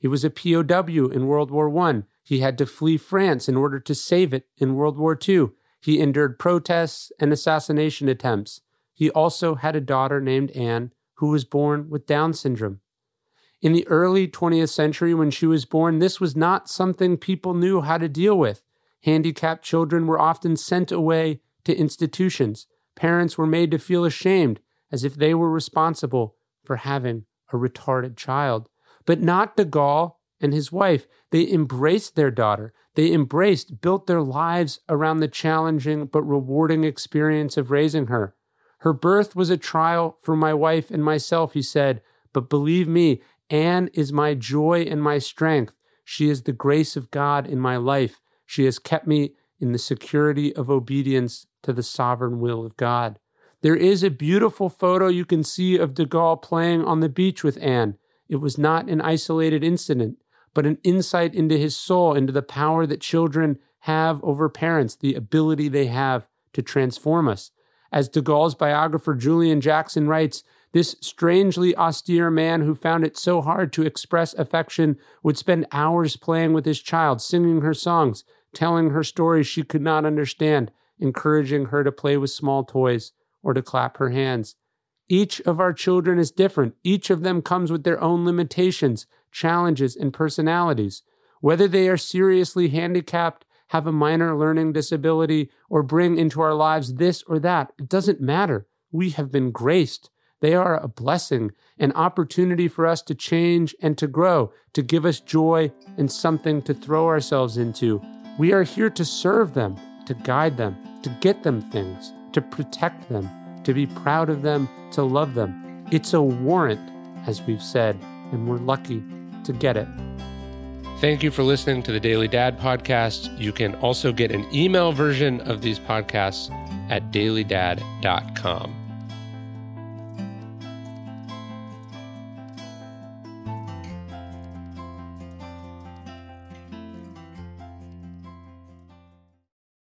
He was a POW in World War I. He had to flee France in order to save it in World War II. He endured protests and assassination attempts. He also had a daughter named Anne who was born with Down syndrome. In the early 20th century, when she was born, this was not something people knew how to deal with. Handicapped children were often sent away to institutions. Parents were made to feel ashamed as if they were responsible for having a retarded child. But not de Gaulle and his wife. They embraced their daughter. They embraced, built their lives around the challenging but rewarding experience of raising her. Her birth was a trial for my wife and myself, he said, but believe me, Anne is my joy and my strength. She is the grace of God in my life. She has kept me in the security of obedience to the sovereign will of God. There is a beautiful photo you can see of de Gaulle playing on the beach with Anne. It was not an isolated incident, but an insight into his soul, into the power that children have over parents, the ability they have to transform us. As de Gaulle's biographer Julian Jackson writes, this strangely austere man who found it so hard to express affection would spend hours playing with his child, singing her songs, telling her stories she could not understand, encouraging her to play with small toys or to clap her hands. Each of our children is different. Each of them comes with their own limitations, challenges, and personalities. Whether they are seriously handicapped, have a minor learning disability, or bring into our lives this or that, it doesn't matter. We have been graced. They are a blessing, an opportunity for us to change and to grow, to give us joy and something to throw ourselves into. We are here to serve them, to guide them, to get them things, to protect them, to be proud of them, to love them. It's a warrant, as we've said, and we're lucky to get it. Thank you for listening to the Daily Dad podcast. You can also get an email version of these podcasts at dailydad.com.